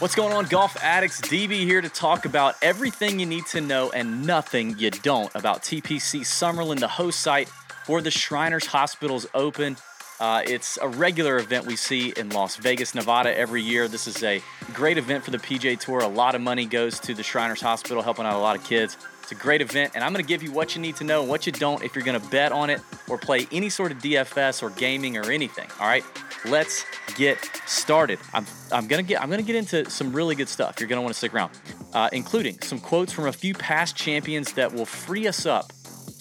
What's going on, golf addicts? DB here to talk about everything you need to know and nothing you don't about TPC Summerlin, the host site for the Shriners Hospitals Open. Uh, it's a regular event we see in Las Vegas, Nevada every year. This is a great event for the PGA Tour. A lot of money goes to the Shriners Hospital, helping out a lot of kids. It's a great event, and I'm going to give you what you need to know and what you don't if you're going to bet on it or play any sort of DFS or gaming or anything. All right, let's get started. I'm, I'm gonna get I'm gonna get into some really good stuff. You're gonna want to stick around, uh, including some quotes from a few past champions that will free us up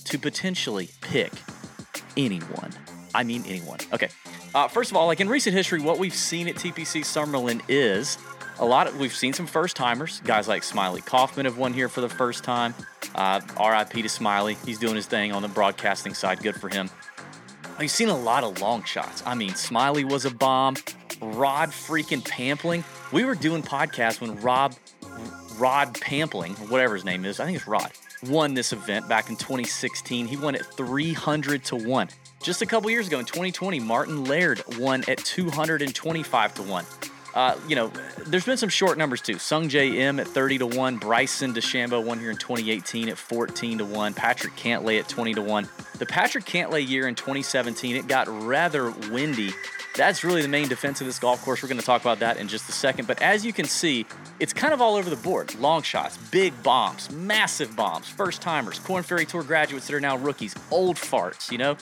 to potentially pick anyone. I mean anyone. Okay. Uh, first of all, like in recent history, what we've seen at TPC Summerlin is a lot of we've seen some first timers. Guys like Smylie Kaufman have won here for the first time. Uh, RIP to Smylie. He's doing his thing on the broadcasting side. Good for him. You've seen a lot of long shots. I mean, Smylie was a bomb. Rod freaking Pampling. We were doing podcasts when Rob, Rod Pampling, whatever his name is, I think it's Rod, won this event back in 2016. He won at 300 to 1. Just a couple years ago in 2020, Martin Laird won at 225 to 1. Uh, you know, there's been some short numbers too. Sungjae Im at 30 to 1, Bryson DeChambeau won here in 2018 at 14 to 1, Patrick Cantlay at 20 to 1. The Patrick Cantlay year in 2017, it got rather windy. That's really the main defense of this golf course. We're going to talk about that in just a second. But as you can see, it's kind of all over the board. Long shots, big bombs, massive bombs, first timers, Corn Ferry Tour graduates that are now rookies, old farts, you know?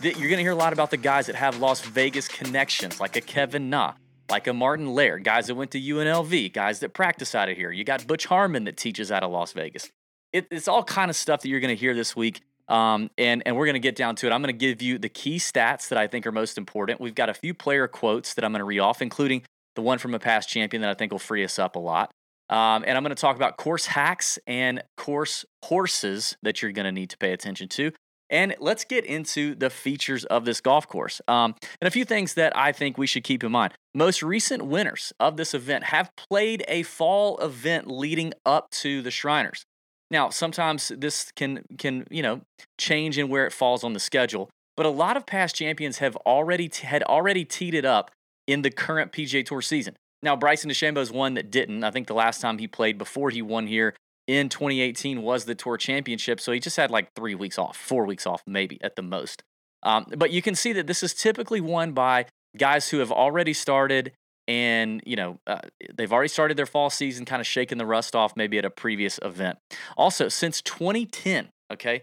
You're going to hear a lot about the guys that have Las Vegas connections, like a Kevin Na, like a Martin Laird, guys that went to UNLV, guys that practice out of here. You got Butch Harmon that teaches out of Las Vegas. It, it's all kind of stuff that you're going to hear this week. Um, and, and we're going to get down to it. I'm going to give you the key stats that I think are most important. We've got a few player quotes that I'm going to read off, including the one from a past champion that I think will free us up a lot. Um, and I'm going to talk about course hacks and course horses that you're going to need to pay attention to. And let's get into the features of this golf course um, and a few things that I think we should keep in mind. Most recent winners of this event have played a fall event leading up to the Shriners. Now, sometimes this can can you know change in where it falls on the schedule, but a lot of past champions have already t- had already teed it up in the current PGA Tour season. Now, Bryson DeChambeau is one that didn't. I think the last time he played before he won here in 2018 was the Tour Championship. So he just had like three weeks off, four weeks off, maybe at the most. Um, but you can see that this is typically won by guys who have already started and you know uh, they've already started their fall season kind of shaking the rust off maybe at a previous event also since 2010 okay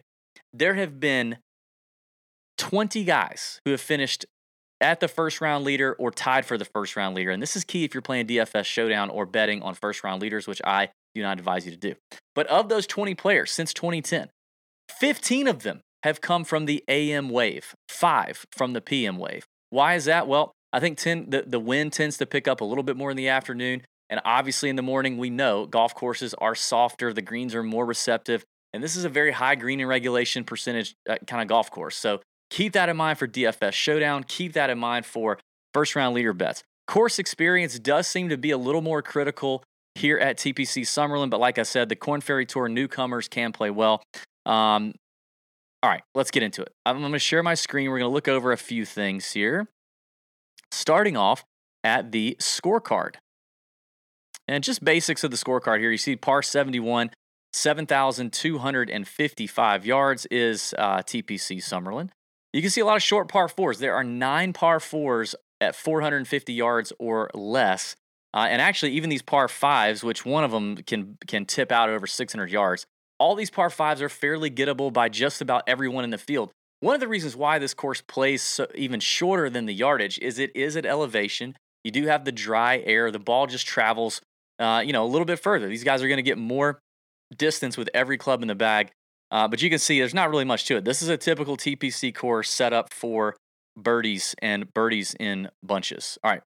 there have been 20 guys who have finished at the first round leader or tied for the first round leader and this is key if you're playing dfs showdown or betting on first round leaders which i do not advise you to do. But of those 20 players since 2010, 15 of them have come from the AM wave, five from the PM wave. Why is that? Well, I think 10, the, the wind tends to pick up a little bit more in the afternoon. And obviously, in the morning, we know golf courses are softer, the greens are more receptive. And this is a very high green and regulation percentage uh, kind of golf course. So keep that in mind for DFS Showdown. Keep that in mind for first round leader bets. Course experience does seem to be a little more critical here at TPC Summerlin. But like I said, the Corn Ferry Tour newcomers can play well. Um, all right, let's get into it. I'm going to share my screen. We're going to look over a few things here. Starting off at the scorecard. And just basics of the scorecard here. You see par 71, 7,255 yards is uh, TPC Summerlin. You can see a lot of short par fours. There are nine par fours at 450 yards or less. Uh, and actually, even these par fives, which one of them can can tip out over 600 yards, all these par fives are fairly gettable by just about everyone in the field. One of the reasons why this course plays so, even shorter than the yardage is it is at elevation. You do have the dry air. The ball just travels, uh, you know, a little bit further. These guys are going to get more distance with every club in the bag. Uh, but you can see there's not really much to it. This is a typical TPC course set up for birdies and birdies in bunches. All right,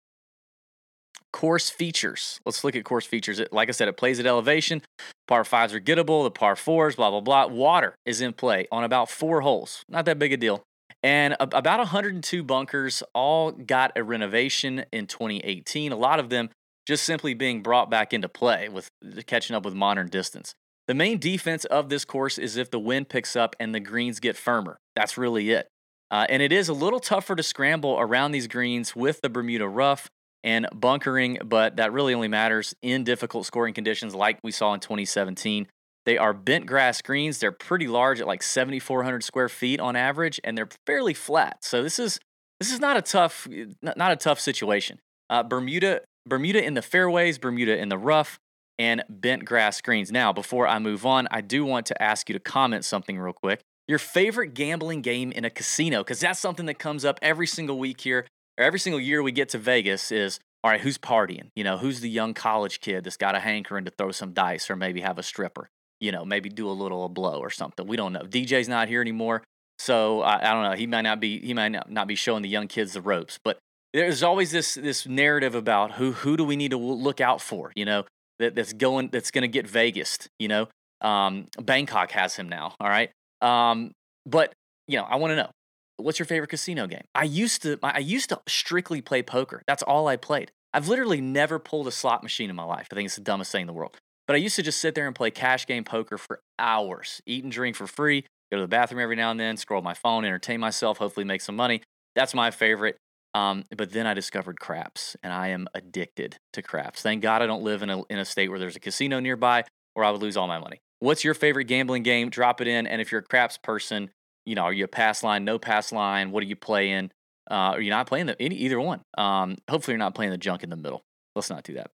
course features. Let's look at course features. It, like I said, it plays at elevation. Par fives are gettable. The par fours, blah blah blah. Water is in play on about four holes. Not that big a deal. And a, about 102 bunkers all got a renovation in 2018. A lot of them just simply being brought back into play with catching up with modern distance. The main defense of this course is if the wind picks up and the greens get firmer. That's really it. Uh, and it is a little tougher to scramble around these greens with the Bermuda rough and bunkering, but that really only matters in difficult scoring conditions like we saw in 2017. They are bent grass greens. They're pretty large at like 7,400 square feet on average, and they're fairly flat. So this is this is not a tough not a tough situation. Uh, Bermuda Bermuda in the fairways, Bermuda in the rough, and bent grass greens. Now, before I move on, I do want to ask you to comment something real quick. Your favorite gambling game in a casino, because that's something that comes up every single week here, or every single year we get to Vegas is all right, who's partying? You know, who's the young college kid that's got a hankering to throw some dice or maybe have a stripper? you know, maybe do a little a blow or something. We don't know. DJ's not here anymore, so I, I don't know. He might not be he might not, not be showing the young kids the ropes, but there's always this this narrative about who who do we need to look out for, you know, that, that's going that's going to get Vegas, you know. Um, Bangkok has him now, all right. Um, but you know, I want to know what's your favorite casino game? I used to I used to strictly play poker. That's all I played. I've literally never pulled a slot machine in my life. I think it's the dumbest thing in the world. But I used to just sit there and play cash game poker for hours, eat and drink for free, go to the bathroom every now and then, scroll my phone, entertain myself, hopefully make some money. That's my favorite. Um, but then I discovered craps, and I am addicted to craps. Thank God I don't live in a, in a state where there's a casino nearby, or I would lose all my money. What's your favorite gambling game? Drop it in. And if you're a craps person, you know, are you a pass line, no pass line? What are you playing? Uh, are you not playing the any, either one? Um, hopefully, you're not playing the junk in the middle. Let's not do that.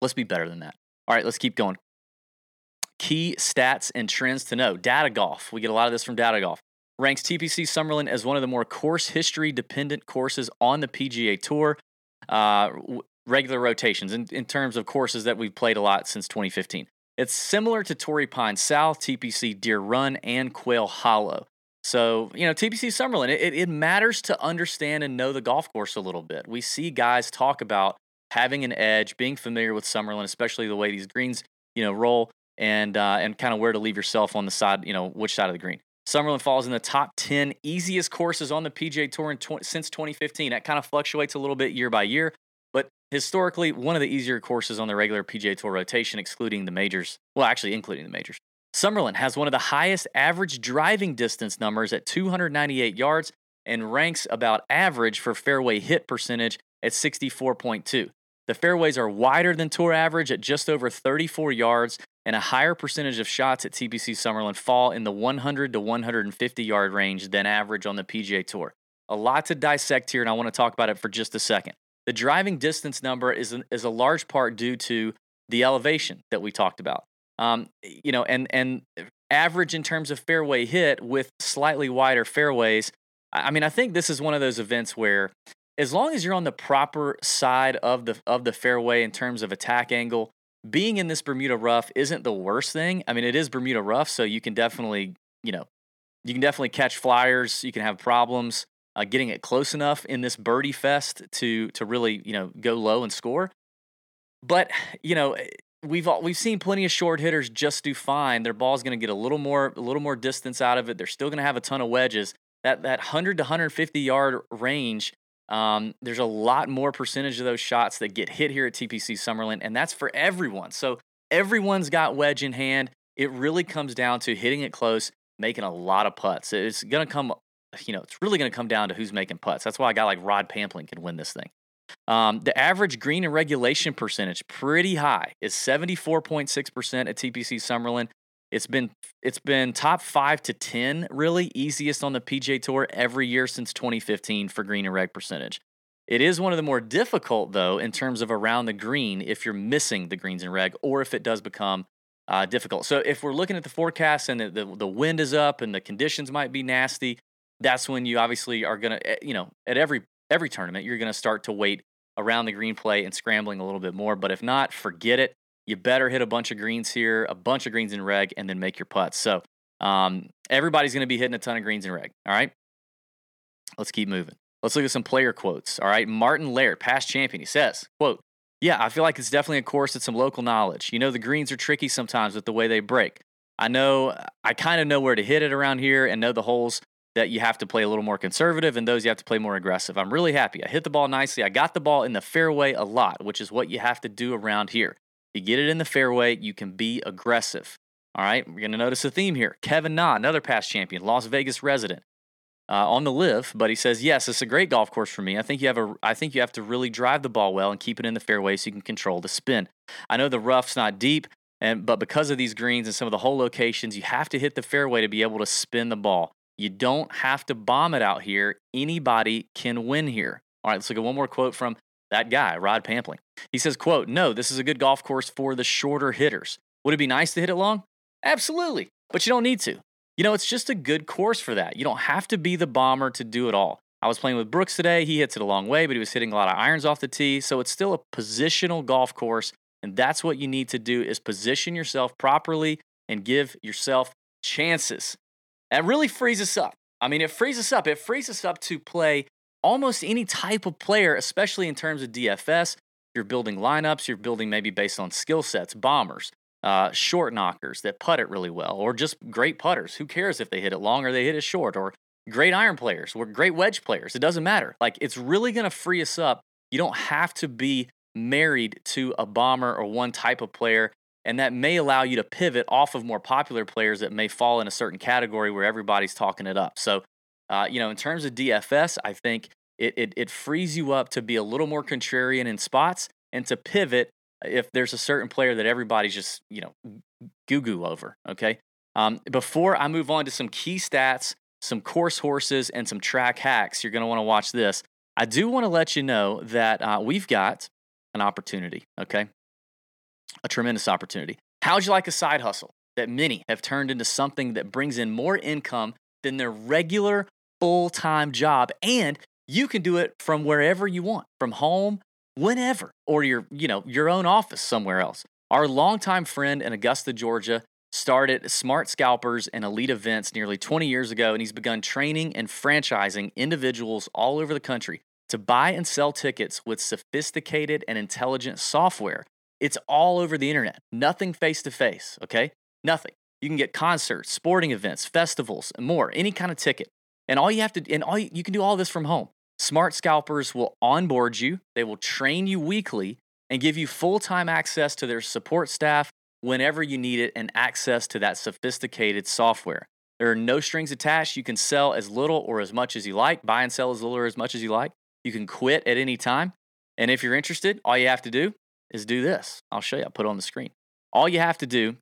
Let's be better than that. All right, let's keep going. Key stats and trends to know. Data Golf. We get a lot of this from Data Golf. Ranks TPC Summerlin as one of the more course history dependent courses on the PGA Tour. Uh, regular rotations in, in terms of courses that we've played a lot since 2015. It's similar to Torrey Pines South, TPC Deere Run, and Quail Hollow. So, you know, TPC Summerlin, it, it matters to understand and know the golf course a little bit. We see guys talk about having an edge, being familiar with Summerlin, especially the way these greens, you know, roll and uh, and kind of where to leave yourself on the side, you know, which side of the green. Summerlin falls in the top 10 easiest courses on the PGA Tour tw- since 2015. That kind of fluctuates a little bit year by year, but historically, one of the easier courses on the regular PGA Tour rotation, excluding the majors. Well, actually, including the majors. Summerlin has one of the highest average driving distance numbers at 298 yards and ranks about average for fairway hit percentage at 64.2. The fairways are wider than tour average at just over 34 yards, and a higher percentage of shots at TPC Summerlin fall in the 100 to 150 yard range than average on the PGA Tour. A lot to dissect here, and I want to talk about it for just a second. The driving distance number is, an, is a large part due to the elevation that we talked about. Um, you know, and and average in terms of fairway hit with slightly wider fairways. I mean, I think this is one of those events where as long as you're on the proper side of the of the fairway in terms of attack angle, being in this Bermuda rough isn't the worst thing. I mean, it is Bermuda rough, so you can definitely, you know, you can definitely catch flyers. You can have problems uh, getting it close enough in this birdie fest to to really, you know, go low and score. But you know, eh, we've we've seen plenty of short hitters just do fine. Their ball's going to get a little more a little more distance out of it. They're still going to have a ton of wedges. That that 100 to 150 yard range um, there's a lot more percentage of those shots that get hit here at TPC Summerlin, and that's for everyone. So everyone's got wedge in hand. It really comes down to hitting it close, making a lot of putts. It's gonna come, you know, it's really gonna come down to who's making putts. That's why a guy like Rod Pampling can win this thing. Um, the average green and regulation percentage, pretty high, is 74.6% at TPC Summerlin. It's been it's been top five to ten, really easiest on the PGA Tour every year since 2015 for green and reg percentage. It is one of the more difficult though in terms of around the green if you're missing the greens and reg, or if it does become uh, difficult. So if we're looking at the forecast and the, the, the wind is up and the conditions might be nasty, that's when you obviously are gonna eh, you know at every every tournament you're gonna start to wait around the green play and scrambling a little bit more. But if not, forget it you better hit a bunch of greens here, a bunch of greens in reg, and then make your putts. So um, everybody's going to be hitting a ton of greens in reg. All right. Let's keep moving. Let's look at some player quotes. All right. Martin Laird, past champion, he says, quote, yeah, I feel like it's definitely a course with some local knowledge. You know, the greens are tricky sometimes with the way they break. I know, I kind of know where to hit it around here and know the holes that you have to play a little more conservative and those you have to play more aggressive. I'm really happy. I hit the ball nicely. I got the ball in the fairway a lot, which is what you have to do around here. You get it in the fairway, you can be aggressive. All right, we're going to notice a theme here. Kevin Na, another past champion, Las Vegas resident. uh, on the live, but he says, yes, it's a great golf course for me. I think you have a, I think you have to really drive the ball well and keep it in the fairway so you can control the spin. I know the rough's not deep, and but because of these greens and some of the hole locations, you have to hit the fairway to be able to spin the ball. You don't have to bomb it out here. Anybody can win here. All right, let's look at one more quote from that guy, Rod Pampling. He says, quote, no, this is a good golf course for the shorter hitters. Would it be nice to hit it long? Absolutely, but you don't need to. You know, it's just a good course for that. You don't have to be the bomber to do it all. I was playing with Brooks today. He hits it a long way, but he was hitting a lot of irons off the tee. So it's still a positional golf course. And that's what you need to do is position yourself properly and give yourself chances. That really frees us up. I mean, it frees us up. It frees us up to play almost any type of player, especially in terms of DFS. You're building lineups, you're building maybe based on skill sets, bombers, uh, short knockers that putt it really well, or just great putters. Who cares if they hit it long or they hit it short, or great iron players, or great wedge players. It doesn't matter. Like, it's really going to free us up. You don't have to be married to a bomber or one type of player. And that may allow you to pivot off of more popular players that may fall in a certain category where everybody's talking it up. So, uh, you know, in terms of DFS, I think it, it, it frees you up to be a little more contrarian in spots and to pivot if there's a certain player that everybody's just, you know, goo goo over. Okay. Um, before I move on to some key stats, some course horses, and some track hacks, you're going to want to watch this. I do want to let you know that uh, we've got an opportunity. Okay a tremendous opportunity. How'd you like a side hustle that many have turned into something that brings in more income than their regular full time job? And you can do it from wherever you want, from home, whenever, or your, you know, your own office somewhere else. Our longtime friend in Augusta, Georgia, started Smart Scalpers and Elite Events nearly 20 years ago, and he's begun training and franchising individuals all over the country to buy and sell tickets with sophisticated and intelligent software it's all over the internet. Nothing face to face, okay? Nothing. You can get concerts, sporting events, festivals, and more, any kind of ticket. And all you have to and all you, you can do all this from home. Smart scalpers will onboard you, they will train you weekly and give you full-time access to their support staff whenever you need it and access to that sophisticated software. There are no strings attached. You can sell as little or as much as you like, buy and sell as little or as much as you like. You can quit at any time. And if you're interested, all you have to do is do this. I'll show you. I'll put it on the screen. All you have to do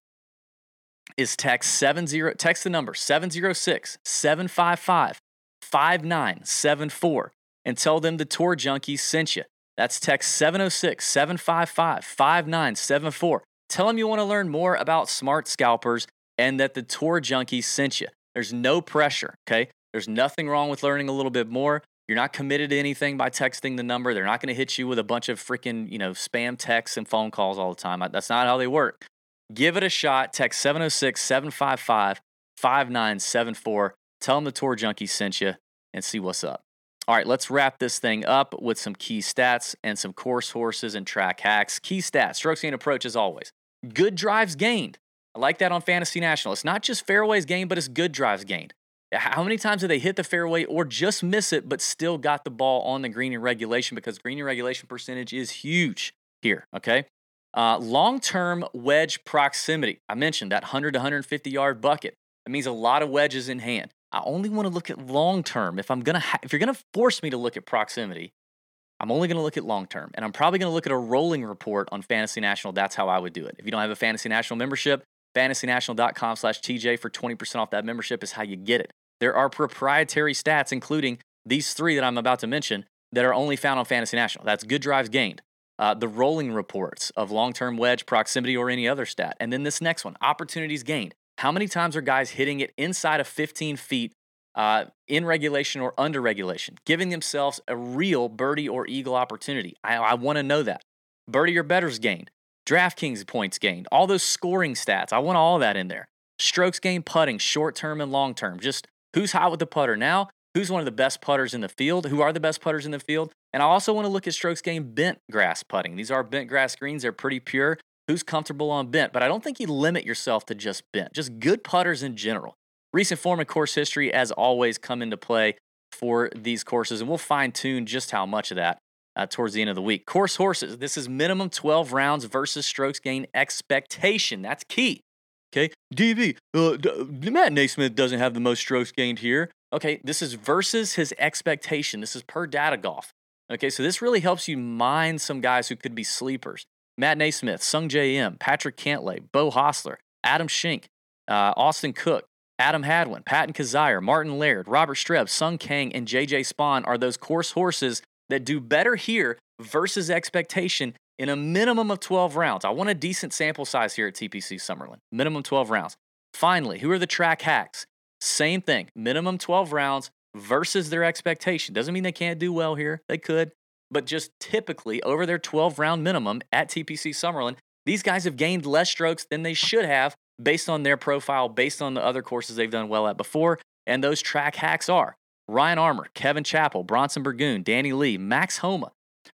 is text 70 text the number 706 755 5974 and tell them the tour junkie sent you. That's text 706 755 5974. Tell them you want to learn more about smart scalpers and that the tour junkie sent you. There's no pressure, okay? There's nothing wrong with learning a little bit more. You're not committed to anything by texting the number. They're not going to hit you with a bunch of freaking, you know, spam texts and phone calls all the time. That's not how they work. Give it a shot. Text 706 755 5974. Tell them the Tour Junkie sent you and see what's up. All right, let's wrap this thing up with some key stats and some course horses and track hacks. Key stats, strokes gained approach as always. Good drives gained. I like that on Fantasy National. It's not just fairways gained, but it's good drives gained. How many times did they hit the fairway or just miss it, but still got the ball on the green in regulation? Because green in regulation percentage is huge here, okay? Uh, Long term wedge proximity. I mentioned that 100 to 150 yard bucket. That means a lot of wedges in hand. I only want to look at long term. If I'm gonna, ha- if you're gonna force me to look at proximity, I'm only gonna look at long term, and I'm probably gonna look at a rolling report on Fantasy National. That's how I would do it. If you don't have a Fantasy National membership, FantasyNational.com/tj for 20% off that membership is how you get it. There are proprietary stats, including these three that I'm about to mention, that are only found on Fantasy National. That's good drives gained, uh, the rolling reports of long term wedge proximity or any other stat. And then this next one opportunities gained. How many times are guys hitting it inside of 15 feet uh, in regulation or under regulation, giving themselves a real birdie or eagle opportunity? I, I want to know that. Birdie or betters gained, DraftKings points gained, all those scoring stats. I want all that in there. Strokes gained putting, short term and long term. Just Who's hot with the putter now? Who's one of the best putters in the field? Who are the best putters in the field? And I also want to look at strokes gained bent grass putting. These are bent grass greens, they're pretty pure. Who's comfortable on bent? But I don't think you limit yourself to just bent, just good putters in general. Recent form and course history, as always, come into play for these courses, and we'll fine tune just how much of that uh, towards the end of the week. Course horses, this is minimum 12 rounds versus strokes gain expectation. That's key. Okay, DB, uh, D- Matt NeSmith doesn't have the most strokes gained here. Okay, this is versus his expectation. This is per data golf. Okay, so this really helps you mine some guys who could be sleepers. Matt NeSmith, Sung J M, Patrick Cantlay, Beau Hossler, Adam Schenk, uh, Austin Cook, Adam Hadwin, Patton Kizzire, Martin Laird, Robert Streb, Sung Kang, and JJ Spaun are those course horses that do better here versus expectation in a minimum of 12 rounds. I want a decent sample size here at TPC Summerlin. Minimum 12 rounds. Finally, who are the track hacks? Same thing, minimum 12 rounds versus their expectation. Doesn't mean they can't do well here. They could, but just typically over their 12 round minimum at TPC Summerlin, these guys have gained less strokes than they should have based on their profile, based on the other courses they've done well at before. And those track hacks are Ryan Armour, Kevin Chappell, Bronson Burgoon, Danny Lee, Max Homa,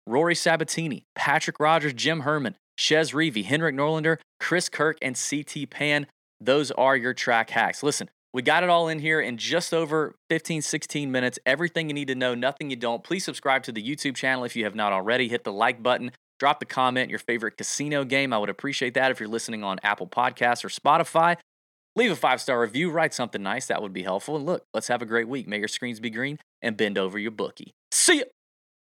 Rory Sabatini, Patrick Rodgers, Jim Herman, Chez Reavie, Henrik Norlander, Chris Kirk, and CT Pan. Those are your track hacks. Listen, we got it all in here in just over 15, 16 minutes. Everything you need to know, nothing you don't. Please subscribe to the YouTube channel if you have not already. Hit the like button. Drop the comment, your favorite casino game. I would appreciate that if you're listening on Apple Podcasts or Spotify. Leave a five star review, write something nice. That would be helpful. And look, let's have a great week. May your screens be green and bend over your bookie. See ya.